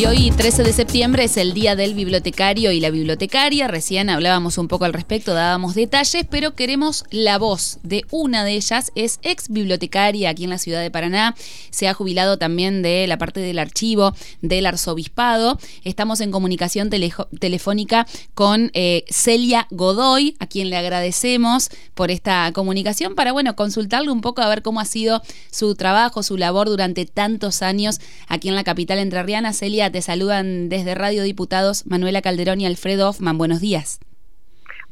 Y hoy, 13 de septiembre, es el Día del Bibliotecario y la Bibliotecaria. Recién hablábamos un poco al respecto, dábamos detalles, pero queremos la voz de una de ellas. Es ex bibliotecaria aquí en la ciudad de Paraná. Se ha jubilado también de la parte del archivo del arzobispado. Estamos en comunicación telefónica con eh, Celia Godoy, a quien le agradecemos por esta comunicación para, bueno, consultarle un poco a ver cómo ha sido su trabajo, su labor durante tantos años aquí en la capital entrerriana. Celia, te saludan desde Radio Diputados Manuela Calderón y Alfredo Hoffman. Buenos días.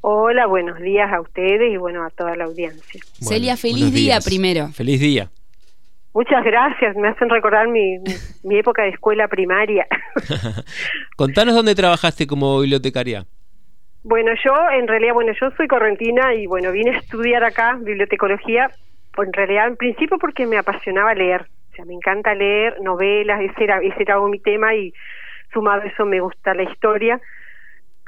Hola, buenos días a ustedes y bueno, a toda la audiencia. Celia, feliz día primero. Feliz día. Muchas gracias, me hacen recordar mi, mi época de escuela primaria. Contanos dónde trabajaste como bibliotecaria. Bueno, yo en realidad, bueno, yo soy correntina y bueno, vine a estudiar acá bibliotecología, en realidad en principio porque me apasionaba leer me encanta leer novelas, ese era, ese era mi tema y sumado a eso me gusta la historia.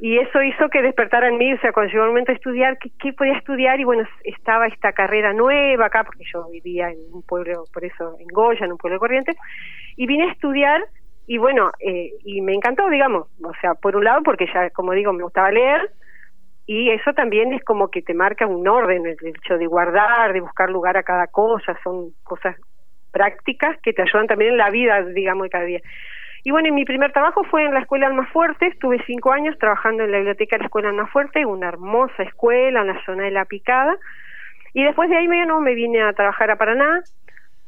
Y eso hizo que despertara en mí, o sea, cuando llegó el momento de estudiar, ¿qué, podía estudiar? Y bueno, estaba esta carrera nueva acá, porque yo vivía en un pueblo, por eso, en Goya, en un pueblo de Corrientes, y vine a estudiar y bueno, eh, y me encantó, digamos, o sea, por un lado porque ya, como digo, me gustaba leer, y eso también es como que te marca un orden, el hecho de guardar, de buscar lugar a cada cosa, son cosas prácticas que te ayudan también en la vida, digamos, de cada día. Y bueno, mi primer trabajo fue en la Escuela Almafuerte, estuve cinco años trabajando en la biblioteca de la Escuela Almafuerte, una hermosa escuela en la zona de La Picada, y después de ahí no, me vine a trabajar a Paraná,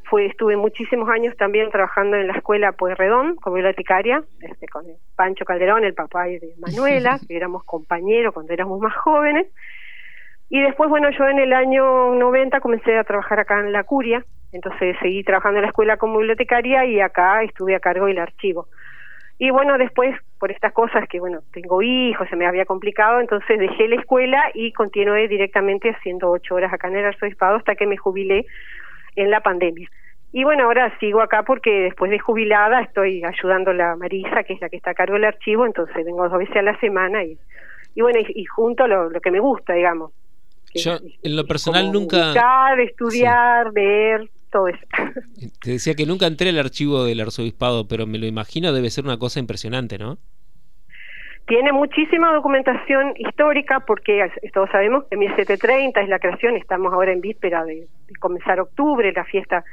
fue, estuve muchísimos años también trabajando en la escuela Pueyrredón como bibliotecaria, este, con Pancho Calderón, el papá de Manuela, que éramos compañeros cuando éramos más jóvenes, y después, bueno, yo en el año 90 comencé a trabajar acá en la Curia, entonces seguí trabajando en la escuela como bibliotecaria y acá estuve a cargo del archivo. Y bueno, después, por estas cosas que, bueno, tengo hijos, se me había complicado, entonces dejé la escuela y continué directamente haciendo ocho horas acá en el arzobispado hasta que me jubilé en la pandemia. Y bueno, ahora sigo acá porque después de jubilada estoy ayudando a la Marisa, que es la que está a cargo del archivo, entonces vengo dos veces a la semana y, y bueno, y, junto lo, lo que me gusta, digamos, yo, en lo personal, nunca. Buscar, estudiar, ver, todo eso. Te decía que nunca entré al archivo del arzobispado, pero me lo imagino debe ser una cosa impresionante, ¿no? Tiene muchísima documentación histórica porque todos sabemos que 1730 es la creación, estamos ahora en víspera de, comenzar octubre, la fiesta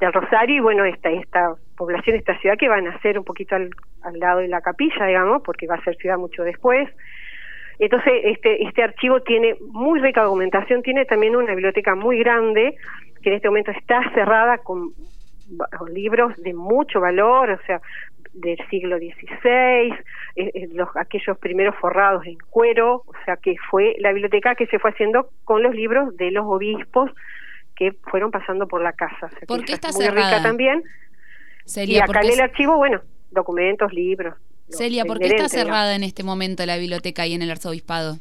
del Rosario, y bueno, esta, esta población, esta ciudad que va a nacer un poquito al, al lado de la capilla, digamos, porque va a ser ciudad mucho después. Entonces, este, este archivo tiene muy rica documentación, tiene también una biblioteca muy grande, que en este momento está cerrada con libros de mucho valor, o sea, del siglo XVI, eh, eh, los, aquellos primeros forrados en cuero, o sea, que fue la biblioteca que se fue haciendo con los libros de los obispos que fueron pasando por la casa. ¿Por qué está muy rica también. y acá en el archivo, bueno, documentos, libros. Celia, ¿por qué está cerrada en este momento la biblioteca ahí en el arzobispado?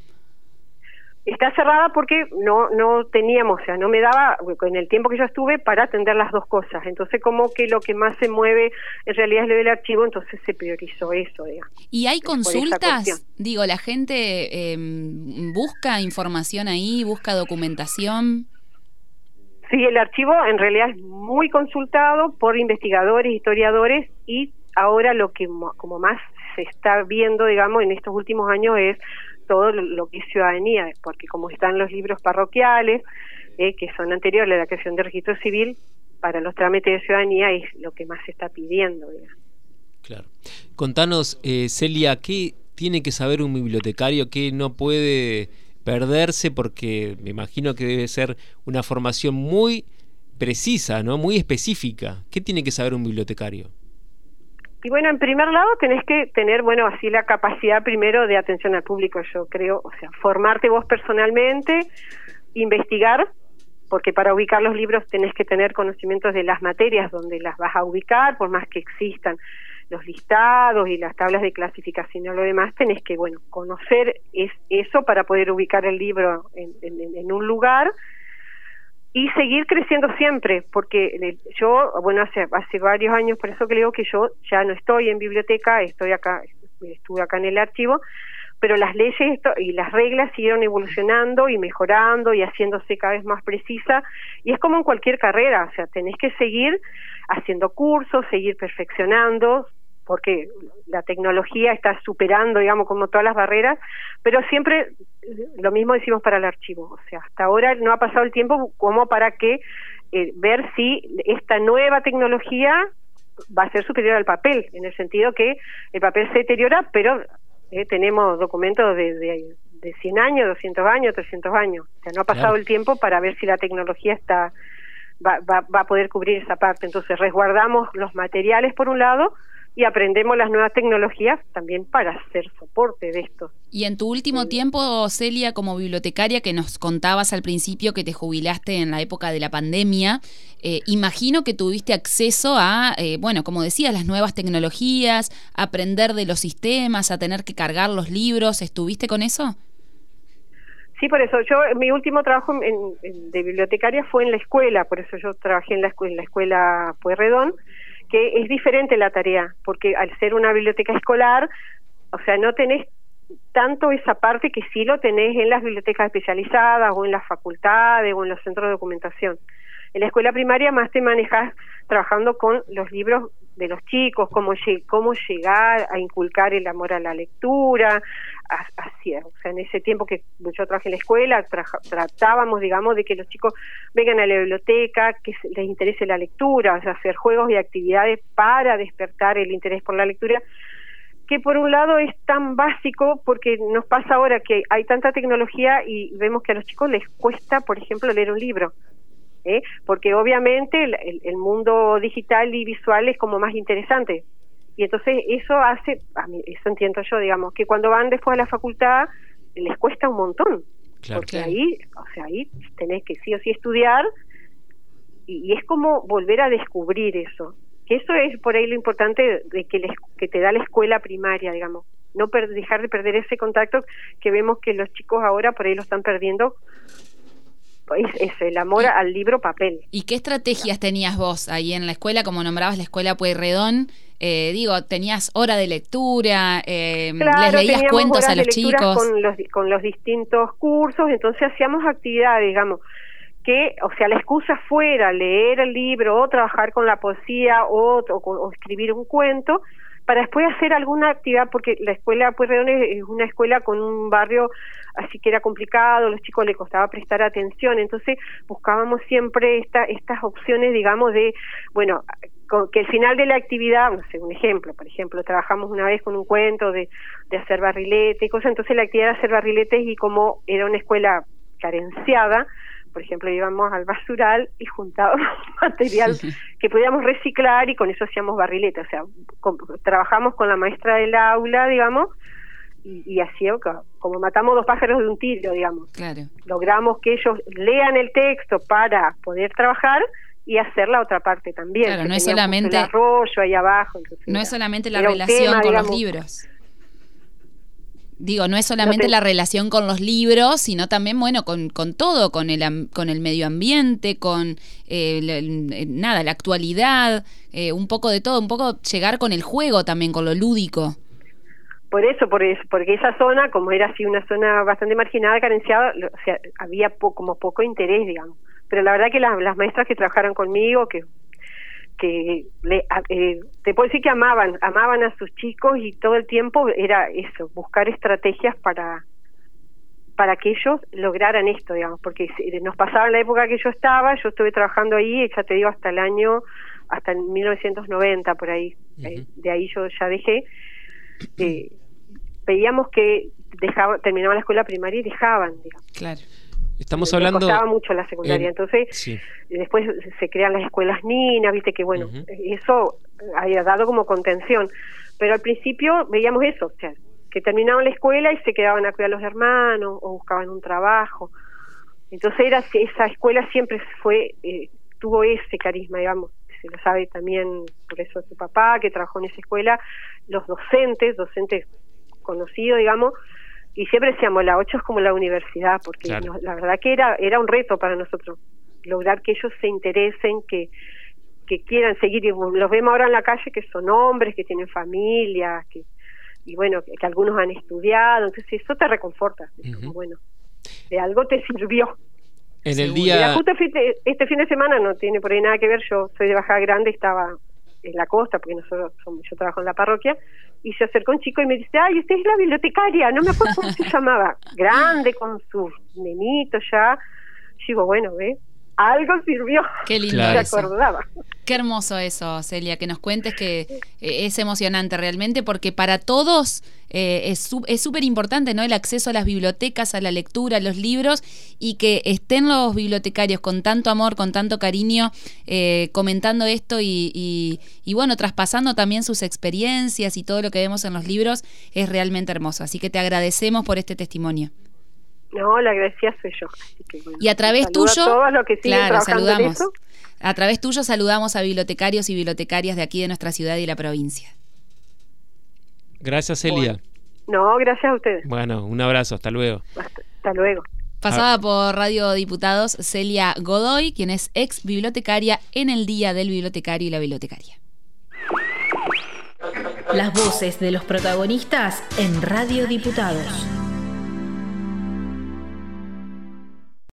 Está cerrada porque no no teníamos, o sea, no me daba en el tiempo que yo estuve para atender las dos cosas. Entonces, como que lo que más se mueve en realidad es lo del archivo, entonces se priorizó eso. ¿Y hay consultas? Digo, la gente em, busca información ahí, busca documentación. Sí, el archivo en realidad es muy consultado por investigadores, historiadores y ahora lo que como más se está viendo, digamos, en estos últimos años es todo lo que es ciudadanía, porque como están los libros parroquiales, eh, que son anteriores a la creación del registro civil, para los trámites de ciudadanía es lo que más se está pidiendo. Claro. Contanos, eh, Celia, ¿qué tiene que saber un bibliotecario que no puede perderse? Porque me imagino que debe ser una formación muy precisa, ¿no? Muy específica. ¿Qué tiene que saber un bibliotecario? Y bueno, en primer lado tenés que tener, bueno, así la capacidad primero de atención al público, yo creo, o sea, formarte vos personalmente, investigar, porque para ubicar los libros tenés que tener conocimientos de las materias donde las vas a ubicar, por más que existan los listados y las tablas de clasificación y lo demás, tenés que, bueno, conocer es, eso para poder ubicar el libro en, en un lugar y seguir creciendo siempre, porque yo, bueno, hace, hace varios años, por eso que digo que yo ya no estoy en biblioteca, estoy acá, estuve acá en el archivo, pero las leyes y las reglas siguieron evolucionando y mejorando y haciéndose cada vez más precisa, y es como en cualquier carrera, o sea, tenés que seguir haciendo cursos, seguir perfeccionando, porque la tecnología está superando, digamos, como todas las barreras, pero siempre lo mismo decimos para el archivo, o sea, hasta ahora no ha pasado el tiempo como para que eh, ver si esta nueva tecnología va a ser superior al papel, en el sentido que el papel se deteriora, pero eh, tenemos documentos de, de, de 100 años, 200 años, 300 años, o sea, no ha pasado el tiempo para ver si la tecnología está va, va, va a poder cubrir esa parte, entonces resguardamos los materiales por un lado, y aprendemos las nuevas tecnologías también para hacer soporte de esto. Y en tu último tiempo, Celia, como bibliotecaria, que nos contabas al principio que te jubilaste en la época de la pandemia, eh, imagino que tuviste acceso a, eh, bueno, como decías, las nuevas tecnologías, aprender de los sistemas, a tener que cargar los libros. ¿Estuviste con eso? Sí, por eso. Yo, mi último trabajo de bibliotecaria fue en la escuela, por eso yo trabajé en la, en la escuela Pueyrredón que es diferente la tarea, porque al ser una biblioteca escolar, o sea, no tenés tanto esa parte que sí lo tenés en las bibliotecas especializadas o en las facultades o en los centros de documentación. En la escuela primaria más te manejas trabajando con los libros de los chicos, cómo, cómo llegar a inculcar el amor a la lectura, así, o sea, en ese tiempo que yo trabajé en la escuela, tratábamos, digamos, de que los chicos vengan a la biblioteca, que les interese la lectura, hacer juegos y actividades para despertar el interés por la lectura, que por un lado es tan básico porque nos pasa ahora que hay tanta tecnología y vemos que a los chicos les cuesta, por ejemplo, leer un libro. ¿Eh? porque obviamente el, mundo digital y visual es como más interesante. Y entonces eso hace, a mí, eso entiendo yo, digamos, que cuando van después a la facultad les cuesta un montón. porque ahí, o sea, ahí tenés que sí o sí estudiar y, es como volver a descubrir eso. Que eso es por ahí lo importante de que, les, que te da la escuela primaria, digamos. No dejar de perder ese contacto que vemos que los chicos ahora por ahí lo están perdiendo es, el amor al libro papel. ¿Y qué estrategias tenías vos ahí en la escuela, como nombrabas la escuela Pueyrredón? Eh, digo, tenías hora de lectura, eh, les leías cuentos a los chicos. Con los, con los distintos cursos, entonces hacíamos actividades, digamos, que, o sea, la excusa fuera leer el libro o trabajar con la poesía o, o escribir un cuento, para después hacer alguna actividad, porque la escuela Pueyrredón es una escuela con un barrio así que era complicado, los chicos le costaba prestar atención, entonces buscábamos siempre esta, estas opciones, digamos, de, bueno, que el final de la actividad, no sé, un ejemplo, por ejemplo, trabajamos una vez con un cuento de, de hacer barriletes y cosas, entonces la actividad era hacer barriletes y como era una escuela carenciada, por ejemplo, íbamos al basural y juntábamos material que podíamos reciclar y con eso hacíamos barriletes, o sea, trabajamos con la maestra del aula, digamos, y, así como matamos dos pájaros de un tiro, digamos. Logramos que ellos lean el texto para poder trabajar y hacer la otra parte también. Claro, no es solamente el arroyo ahí abajo. no es solamente la relación con los libros. Digo, no es solamente la relación con los libros, sino también, bueno, con, con todo, con el, con el medio ambiente, con eh, nada, la actualidad, eh, un poco de todo, un poco llegar con el juego también, con lo lúdico. Por eso, por eso, porque esa zona, como era así una zona bastante marginada, carenciada, o sea, había como poco interés, digamos. Pero la verdad que las maestras que trabajaron conmigo, que que le, eh, te puedo decir que amaban, amaban a sus chicos y todo el tiempo era eso, buscar estrategias para para que ellos lograran esto, digamos, porque nos pasaba en la época que yo estaba, yo estuve trabajando ahí, ya te digo, hasta el año, hasta el 1990 por ahí, eh, de ahí yo ya dejé, eh, veíamos que dejaba, terminaba la escuela primaria y dejaban, digamos. Claro. Estamos hablando. costaba mucho la secundaria. Entonces, después se crean las escuelas ninas, viste que bueno, eso había dado como contención. Pero al principio veíamos eso, o sea, que terminaban la escuela y se quedaban a cuidar a los hermanos o buscaban un trabajo. Entonces, era esa escuela siempre fue, eh, tuvo ese carisma, digamos. Se lo sabe también, por eso su papá, que trabajó en esa escuela, los docentes, docentes conocido, digamos, y siempre decíamos, la 8 es como la universidad, porque la verdad que era, era un reto para nosotros, lograr que ellos se interesen, que, que quieran seguir, y los vemos ahora en la calle que son hombres, que tienen familia, que y bueno, que, algunos han estudiado, entonces eso te reconforta, bueno, de algo te sirvió. En el día... justo este fin de semana no tiene por ahí nada que ver, yo soy de Baja Grande, estaba en la costa, porque nosotros yo trabajo en la parroquia, y se acercó un chico y me dice, ay, usted es la bibliotecaria, no me acuerdo cómo se llamaba, grande, con sus nenitos ya. Yo digo, bueno, ve, algo sirvió. Qué lindo acordaba. Qué hermoso eso, Celia, que nos cuentes que eh, es emocionante realmente porque para todos eh, es súper importante ¿no? el acceso a las bibliotecas, a la lectura, a los libros y que estén los bibliotecarios con tanto amor, con tanto cariño eh, comentando esto y, y, bueno, traspasando también sus experiencias y todo lo que vemos en los libros es realmente hermoso. Así que te agradecemos por este testimonio. No, la agradecida soy yo. y a través tuyo, claro, saludamos. A través tuyo saludamos a bibliotecarios y bibliotecarias de aquí de nuestra ciudad y la provincia. Gracias, Celia. No, gracias a ustedes. Bueno, un abrazo, hasta luego. Hasta, luego. Pasaba por Radio Diputados Celia Godoy, quien es ex bibliotecaria en el Día del Bibliotecario y la Bibliotecaria. Las voces de los protagonistas en Radio Diputados.